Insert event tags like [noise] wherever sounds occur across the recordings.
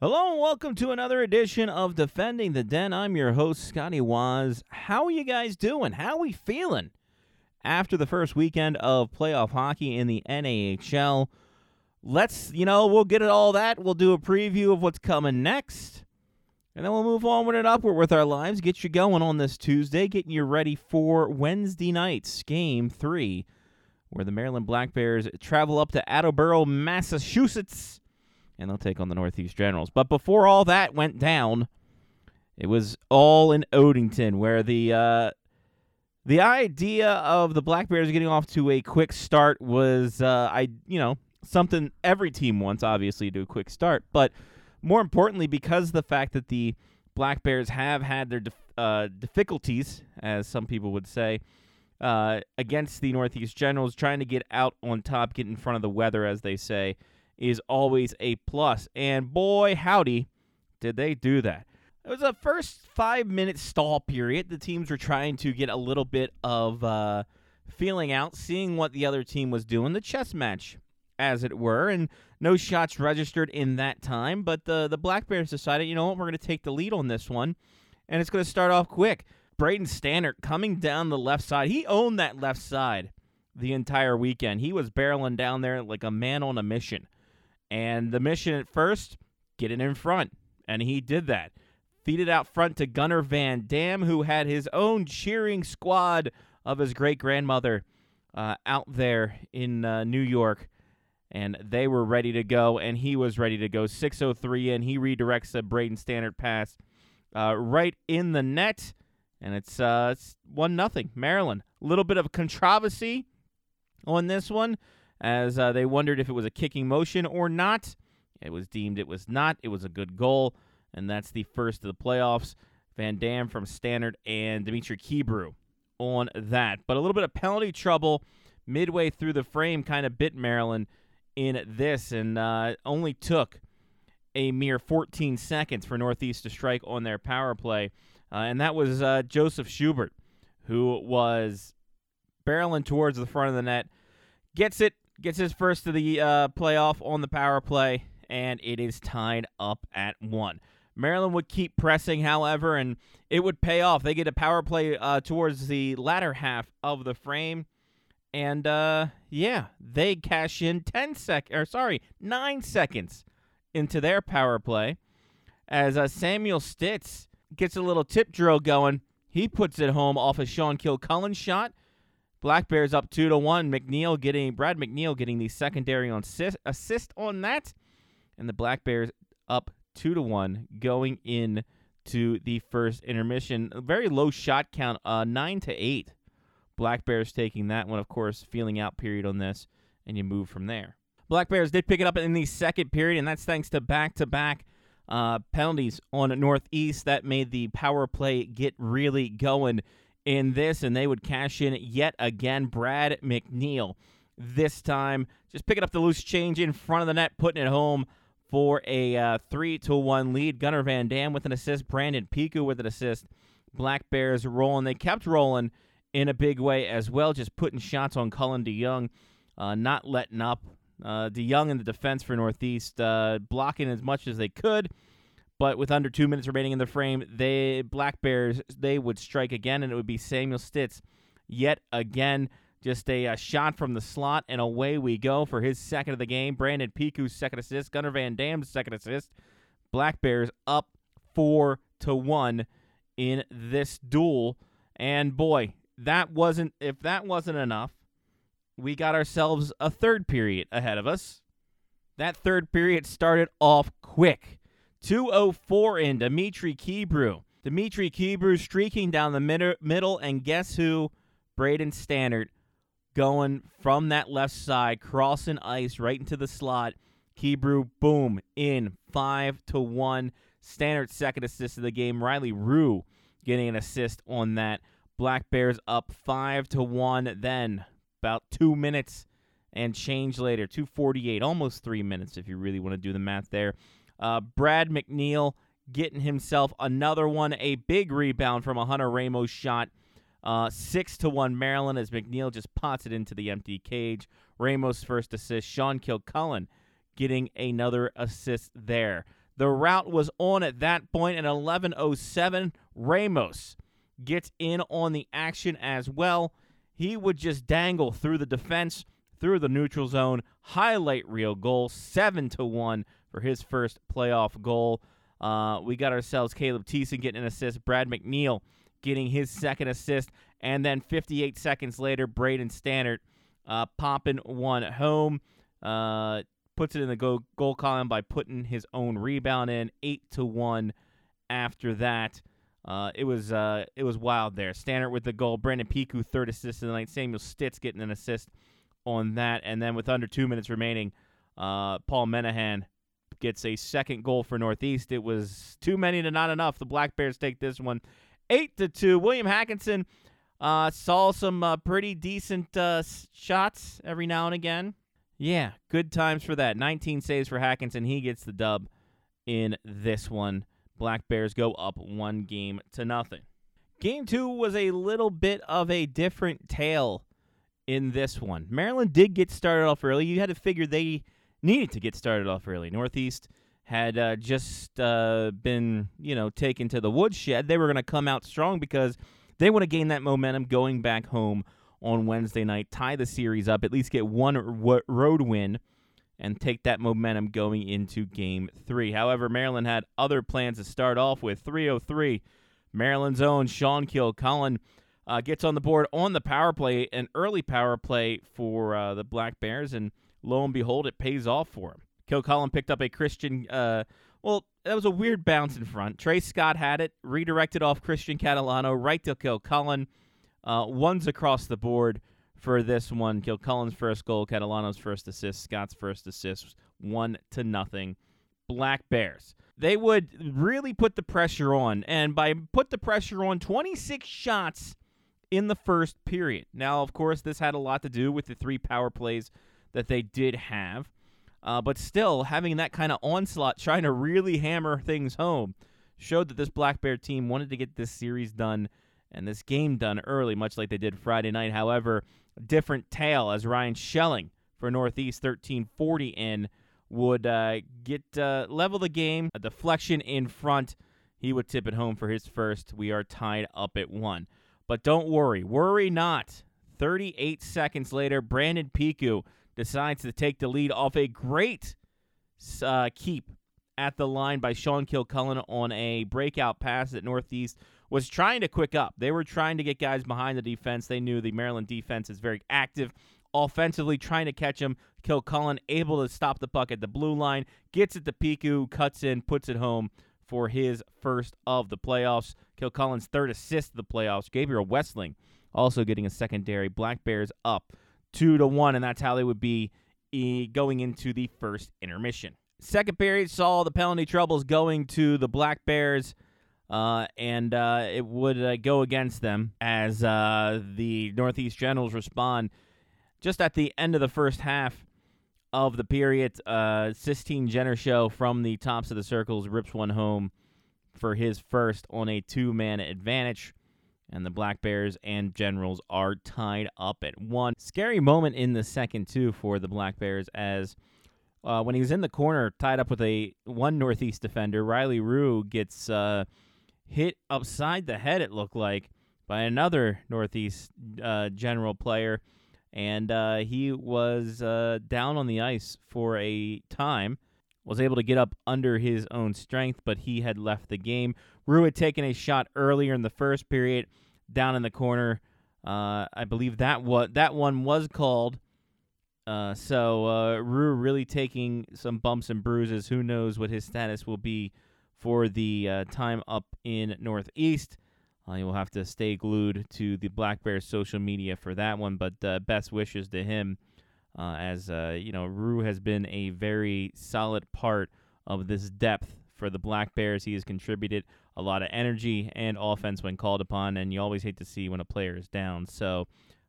Hello and welcome to another edition of Defending the Den. I'm your host, Scotty Wazz. How are you guys doing? How are we feeling after the first weekend of playoff hockey in the NHL, Let's, you know, we'll get at all that. We'll do a preview of what's coming next. And then we'll move onward and upward with our lives. Get you going on this Tuesday, getting you ready for Wednesday night's game three, where the Maryland Black Bears travel up to Attleboro, Massachusetts and they'll take on the Northeast Generals. But before all that went down, it was all in Odenton, where the uh, the idea of the Black Bears getting off to a quick start was, uh, I you know, something every team wants, obviously, to do a quick start. But more importantly, because the fact that the Black Bears have had their uh, difficulties, as some people would say, uh, against the Northeast Generals, trying to get out on top, get in front of the weather, as they say is always a plus. And boy, howdy, did they do that. It was a first five minute stall period. The teams were trying to get a little bit of uh, feeling out, seeing what the other team was doing, the chess match, as it were. And no shots registered in that time. But the, the Black Bears decided, you know what, we're going to take the lead on this one. And it's going to start off quick. Braden Stannard coming down the left side. He owned that left side the entire weekend. He was barreling down there like a man on a mission. And the mission at first, get it in front. And he did that. Feed it out front to Gunnar Van Dam, who had his own cheering squad of his great grandmother uh, out there in uh, New York. And they were ready to go, and he was ready to go. 603 in. He redirects a Braden Stannard pass uh, right in the net. And it's, uh, it's 1 nothing Maryland. A little bit of controversy on this one as uh, they wondered if it was a kicking motion or not. It was deemed it was not. It was a good goal, and that's the first of the playoffs. Van Dam from Stannard and Dimitri Kebrew on that. But a little bit of penalty trouble midway through the frame kind of bit Maryland in this, and uh, only took a mere 14 seconds for Northeast to strike on their power play. Uh, and that was uh, Joseph Schubert, who was barreling towards the front of the net, gets it, gets his first of the uh, playoff on the power play, and it is tied up at one. Maryland would keep pressing, however, and it would pay off. They get a power play uh, towards the latter half of the frame, and uh, yeah, they cash in ten sec or sorry, nine seconds into their power play as uh, Samuel Stitz gets a little tip drill going. He puts it home off a Sean Kilcullen shot. Black Bears up two to one. McNeil getting Brad McNeil getting the secondary on assist, assist on that, and the Black Bears up two to one going in to the first intermission. A very low shot count, uh, nine to eight. Black Bears taking that one, of course, feeling out period on this, and you move from there. Black Bears did pick it up in the second period, and that's thanks to back to back penalties on Northeast that made the power play get really going in this, and they would cash in yet again. Brad McNeil, this time, just picking up the loose change in front of the net, putting it home for a uh, three to one lead. Gunnar Van Dam with an assist. Brandon Piku with an assist. Black Bears rolling. They kept rolling in a big way as well, just putting shots on Cullen DeYoung, uh, not letting up. Uh, DeYoung in the defense for Northeast, uh, blocking as much as they could but with under two minutes remaining in the frame, they Black Bears they would strike again, and it would be Samuel Stitz yet again. Just a, a, shot from the slot, and away we go for his second of the game. Brandon Piku's second assist, Gunnar Van Dam's second assist. Black Bears up four to one in this duel, and boy, that wasn't if that wasn't enough. We got ourselves a third period ahead of us. That third period started off quick 204 in Dimitri Kebrew. Dimitri Kebrew streaking down the mid- middle, and guess who? Braden Stannard going from that left side, crossing ice right into the slot. Kebrew, boom, in five to one. Stannard second assist of the game. Riley Rue getting an assist on that. Black Bears up five to one. Then about two minutes and change later, two forty-eight, almost three minutes if you really want to do the math there. Uh, Brad McNeil getting himself another one, a big rebound from a Hunter Ramos shot. Uh, six to one Maryland as McNeil just pots it into the empty cage. Ramos first assist. Sean Kilcullen getting another assist there. The route was on at that point at 11:07. Ramos gets in on the action as well. He would just dangle through the defense, through the neutral zone, highlight reel goal, seven to one for his first playoff goal. Uh, we got ourselves Caleb Thiessen getting an assist, Brad McNeil getting his second assist, and then 58 seconds later, Braden Stannard uh, popping one home. Uh, puts it in the goal, goal column by putting his own rebound in, eight to one. After that, uh, it was uh, it was wild there. Stannard with the goal, Brandon Piku third assist of the night, Samuel Stitz getting an assist on that, and then with under two minutes remaining, uh, Paul Menahan gets a second goal for Northeast. It was too many to not enough. The Black Bears take this one eight to two. William Hackinson uh, saw some uh, pretty decent uh, shots every now and again. Yeah, good times for that. 19 saves for Hackinson. He gets the dub in this one. Black Bears go up one game to nothing. Game two was a little bit of a different tale in this one. Maryland did get started off early. You had to figure they needed to get started off early. Northeast had uh, just uh, been, you know, taken to the woodshed. They were going to come out strong because they want to gain that momentum going back home on Wednesday night, tie the series up, at least get one road win, and take that momentum going into game three. However, Maryland had other plans to start off with 303. Maryland's own Sean Kilcullen uh, gets on the board on the power play, an early power play for uh, the Black Bears, and lo and behold, it pays off for him. Kilcullen picked up a Christian. Uh, well, that was a weird bounce in front. Trey Scott had it, redirected off Christian Catalano right to Kilcullen. Uh, one's across the board for this one. Kilcullen's first goal, Catalano's first assist, Scott's first assist, one to nothing. Black Bears. They would really put the pressure on, and by put the pressure on, 26 shots in the first period. Now, of course, this had a lot to do with the three power plays that they did have, uh, but still having that kind of onslaught, trying to really hammer things home, showed that this Black Bear team wanted to get this series done and this game done early, much like they did Friday night. However, different tale as Ryan Schelling for Northeast 1340 in would uh, get uh, level the game. A deflection in front. He would tip it home for his first. We are tied up at one. But don't worry. Worry not. 38 seconds later, Brandon Piku decides to take the lead off a great uh, keep at the line by Sean Kilcullen on a breakout pass at Northeast was trying to quick up. They were trying to get guys behind the defense. They knew the Maryland defense is very active offensively, trying to catch him. Kilcullen able to stop the puck at the blue line, gets it to Piku, cuts in, puts it home for his first of the playoffs. Kilcullen's third assist of the playoffs. Gabriel Westling also getting a secondary. Black Bears up two to one, and that's how they would be going into the first intermission. Second period saw the penalty troubles going to the Black Bears uh, and uh, it would uh, go against them as uh, the Northeast Generals respond just at the end of the first half of the period. Uh, Sistine Jenner show from the tops of the circles rips one home for his first on a two-man advantage. And the Black Bears and Generals are tied up at one. Scary moment in the second, too, for the Black Bears as uh, when he was in the corner, tied up with a one Northeast defender, Riley Rue gets uh, hit upside the head, it looked like, by another Northeast uh, general player. And uh, he was uh, down on the ice for a time. Was able to get up under his own strength, but he had left the game. Rue had taken a shot earlier in the first period, down in the corner. Uh, I believe that what that one was called. Uh, so uh, Rue really taking some bumps and bruises. Who knows what his status will be for the uh, time up in Northeast. Uh, you will have to stay glued to the Black Bears social media for that one, but uh, best wishes to him uh, as, uh, you know, Rue has been a very solid part of this depth for the Black Bears. He has contributed a lot of energy and offense when called upon, and you always hate to see when a player is down. So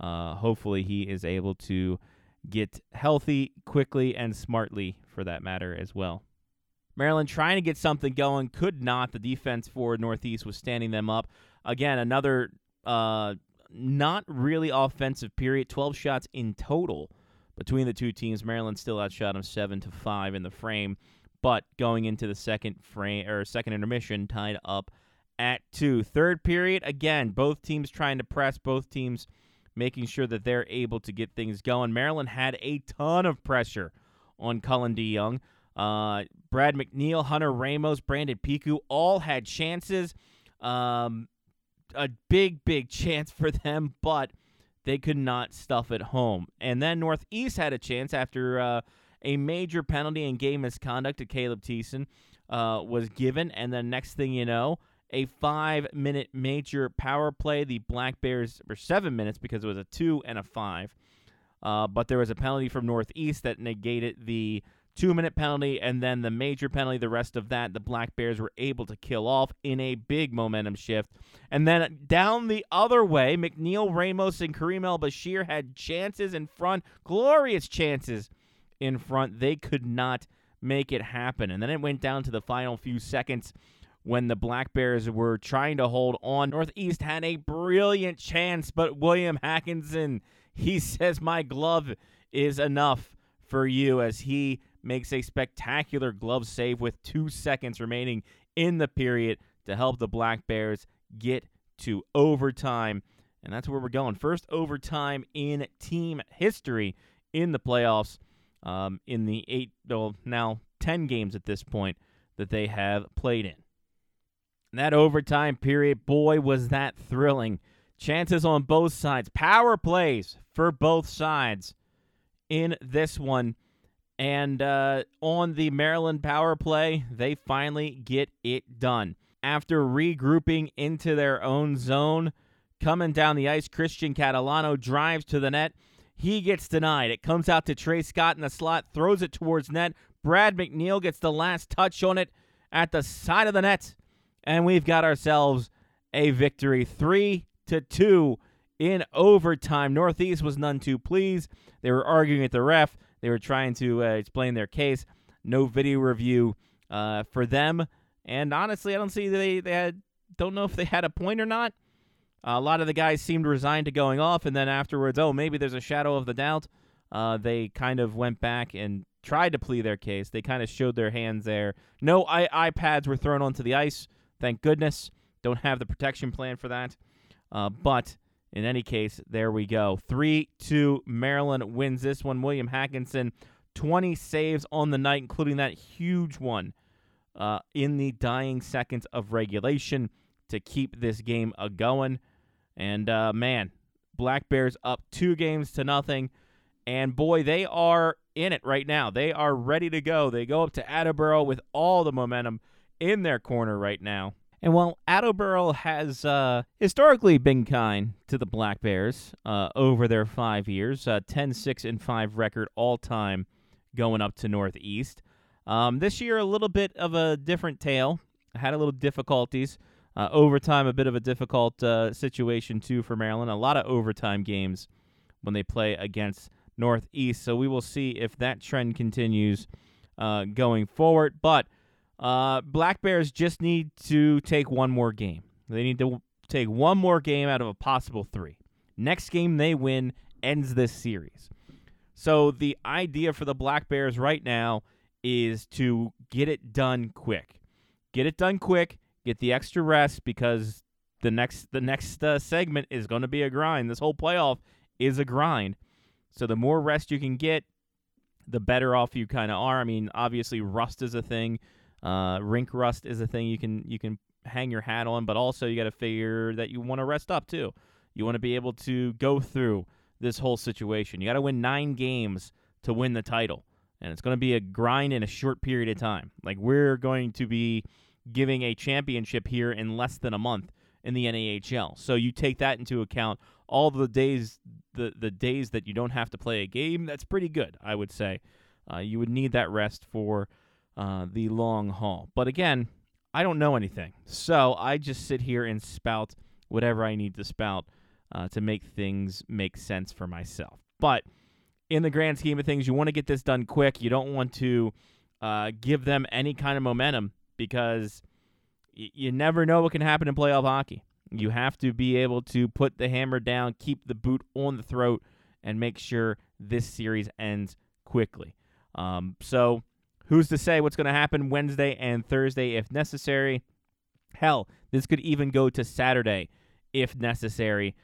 uh, hopefully he is able to get healthy quickly and smartly for that matter as well. Maryland trying to get something going, could not. The defense for Northeast was standing them up. Again, another uh, not really offensive period. 12 shots in total between the two teams. Maryland still outshot them 7 to 5 in the frame. But going into the second frame or second intermission, tied up at two. Third period, again, both teams trying to press, both teams making sure that they're able to get things going. Maryland had a ton of pressure on Cullen DeYoung. Uh, Brad McNeil, Hunter Ramos, Brandon Piku all had chances. Um, a big, big [laughs] chance for them, but they could not stuff it home. And then Northeast had a chance after uh, a major penalty and game misconduct to Caleb Thiessen uh, was given. And then next thing you know, a five minute major power play. The Black Bears were seven minutes because it was a two and a five. Uh, but there was a penalty from Northeast that negated the two minute penalty and then the major penalty. The rest of that, the Black Bears were able to kill off in a big momentum shift. And then down the other way, McNeil, Ramos, and Kareem El Bashir had chances in front, glorious chances in front. They could not make it happen. And then it went down to the final few seconds when the Black Bears were trying to hold on. Northeast had a brilliant chance, but William Hackinson, he [laughs] says, My glove is enough for you as he makes a spectacular glove save with two seconds remaining in the period to help the Black Bears get to overtime. And that's where we're going. First overtime in team history in the playoffs um, in the eight, well, now 10 games at this point that they have played in. And that overtime period, boy, was that thrilling. Chances on both sides, power plays for both sides in this one. And uh, on the Maryland power play, they finally get it done. After regrouping into their own zone, coming down the ice, Christian Catalano drives to the net. He gets denied. It comes out to Trey Scott in the slot, throws it towards net. Brad McNeil gets the last touch on it at the side of the net and we've got ourselves a victory, three to two in overtime. Northeast was none too pleased. They were arguing with the ref. They were trying to uh, explain their case. No video review uh, for them, and honestly, I don't see they they had don't know if they had a point or not. A lot of the guys seemed resigned to going off, and then afterwards, oh, maybe there's a shadow of the doubt. Uh, they kind of went back and tried to plead their case. They kind of showed their hands there. No I- iPads were thrown onto the ice. Thank goodness. Don't have the protection plan for that. Uh, but in any case, there we go. 3 2 Maryland wins this one. William Hackinson, 20 saves on the night, including that huge one uh, in the dying seconds of regulation to keep this game a going. And uh, man, Black Bears up two games to nothing. And boy, they are in it right now. They are ready to go. They go up to Attleboro with all the momentum in their corner right now. And while Attleboro has uh, historically been kind to the Black Bears uh, over their five years, uh, 10 6 and 5 record all time going up to Northeast. Um, this year, a little bit of a different tale. Had a little difficulties. Uh, overtime, a bit of a difficult uh, situation, too, for Maryland. A lot of overtime games when they play against Northeast. So we will see if that trend continues uh, going forward. But uh, Black Bears just need to take one more game. They need to take one more game out of a possible three. Next game they win ends this series. So the idea for the Black Bears right now is to get it done quick. Get it done quick. Get the extra rest because the next the next uh, segment is going to be a grind. This whole playoff is a grind. So the more rest you can get, the better off you kind of are. I mean, obviously rust is a thing. Uh, rink rust is a thing you can you can hang your hat on, but also you got to figure that you want to rest up too. You want to be able to go through this whole situation. You got to win nine games to win the title, and it's going to be a grind in a short period of time. Like we're going to be giving a championship here in less than a month in the NAHL. So you take that into account. All the days, the the days that you don't have to play a game, that's pretty good, I would say. Uh, you would need that rest for uh, the long haul. But again, I don't know anything. So I just sit here and spout whatever I need to spout uh, to make things make sense for myself. But in the grand scheme of things, you want to get this done quick. You don't want to uh, give them any kind of momentum because y- you never know what can happen in playoff hockey. You have to be able to put the hammer down, keep the boot on the throat, and make sure this series ends quickly. Um, so who's to say what's going to happen Wednesday and Thursday if necessary? Hell, this could even go to Saturday if necessary.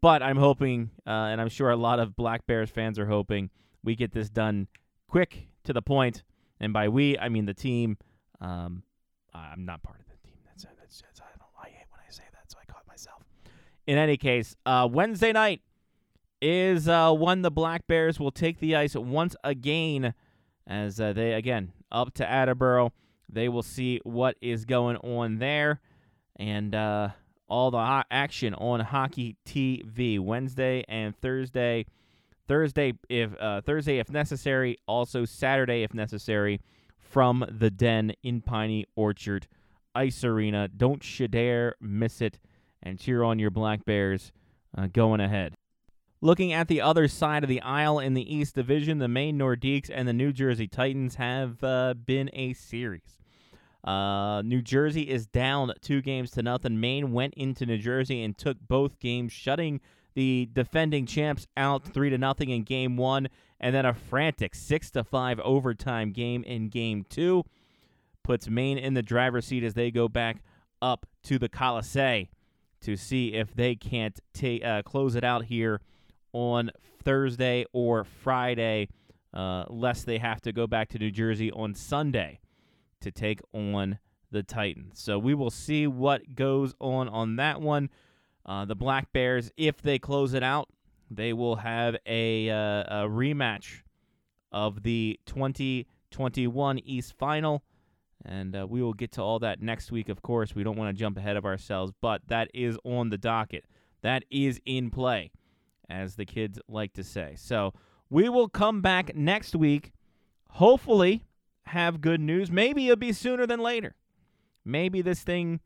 But I'm hoping, uh, and I'm sure a lot of Black Bears fans are hoping, we get this done quick to the point. And by we, I mean the team. Um, I'm not part of the team. That's, that's, that's I don't. I hate when I say that, so I caught myself. In any case, uh, Wednesday night is uh, when the Black Bears will take the ice once again, as uh, they again up to Attleboro. They will see what is going on there, and uh, all the action on Hockey TV Wednesday and Thursday. Thursday, if uh, Thursday if necessary, also Saturday if necessary, from the Den in Piney Orchard Ice Arena. Don't you dare miss it, and cheer on your Black Bears uh, going ahead. Looking at the other side of the aisle in the East Division, the Maine Nordiques and the New Jersey Titans have uh, been a series. Uh, New Jersey is down two games to nothing. Maine went into New Jersey and took both games, shutting the defending champs out three to nothing in game one, and then a frantic six to five overtime game in game two puts Maine in the driver's seat as they go back up to the Colisee to see if they can't ta- uh, close it out here on Thursday or Friday, uh, lest they have to go back to New Jersey on Sunday to take on the Titans. So we will see what goes on on that one. Uh, the Black Bears, if they close it out, they will have a, uh, a rematch of the 2021 East Final. And uh, we will get to all that next week, of course. We don't want to jump ahead of ourselves, but that is on the docket. That is in play, as the kids like to say. So we will come back next week, hopefully, have good news. Maybe it'll be sooner than later. Maybe this thing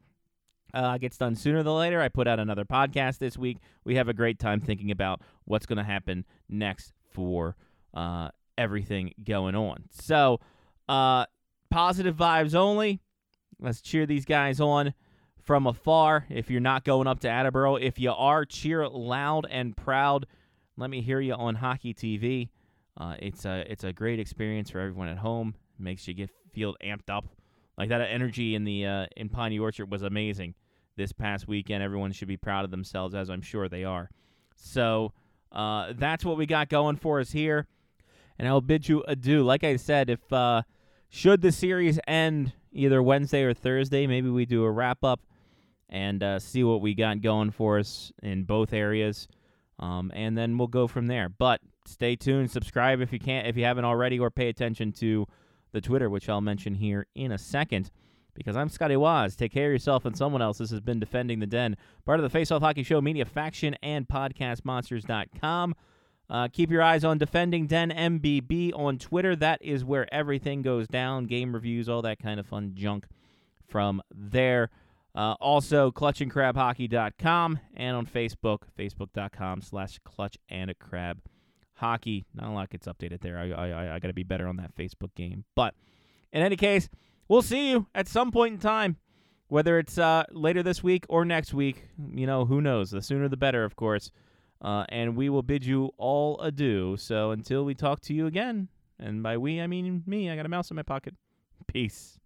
uh, gets done sooner than later. I put out another podcast this week. We have a great time thinking about what's going to happen next for uh, everything going on. So, uh, positive vibes only. Let's cheer these guys on from afar. If you're not going up to Attleboro, if you are, cheer loud and proud. Let me hear you on Hockey TV. Uh, it's a it's a great experience for everyone at home. Makes you get feel amped up. Like that energy in the uh, in Piney Orchard was amazing this past weekend. Everyone should be proud of themselves, as I'm sure they are. So uh, that's what we got going for us here, and I'll bid you adieu. Like I said, if uh, should the series end either Wednesday or Thursday, maybe we do a wrap up and uh, see what we got going for us in both areas, um, and then we'll go from there. But stay tuned, subscribe if you can't, if you haven't already, or pay attention to the Twitter, which I'll mention here in a second. Because I'm Scotty Wazz. Take care of yourself and someone else. This has been Defending the Den, part of the Face Off Hockey Show Media Faction and PodcastMonsters.com. Uh, keep your eyes on Defending Den MBB on Twitter. That is where everything goes down game reviews, all that kind of fun junk from there. Uh, also, clutchandcrabhockey.com and on Facebook, facebook.com slash clutch and a crab hockey. Not a lot gets updated there. I, I, I got to be better on that Facebook game. But in any case, we'll see you at some point in time, whether it's uh, later this week or next week. You know, who knows? The sooner the better, of course. Uh, and we will bid you all adieu. So until we talk to you again, and by we, I mean me, I got a mouse in my pocket. Peace.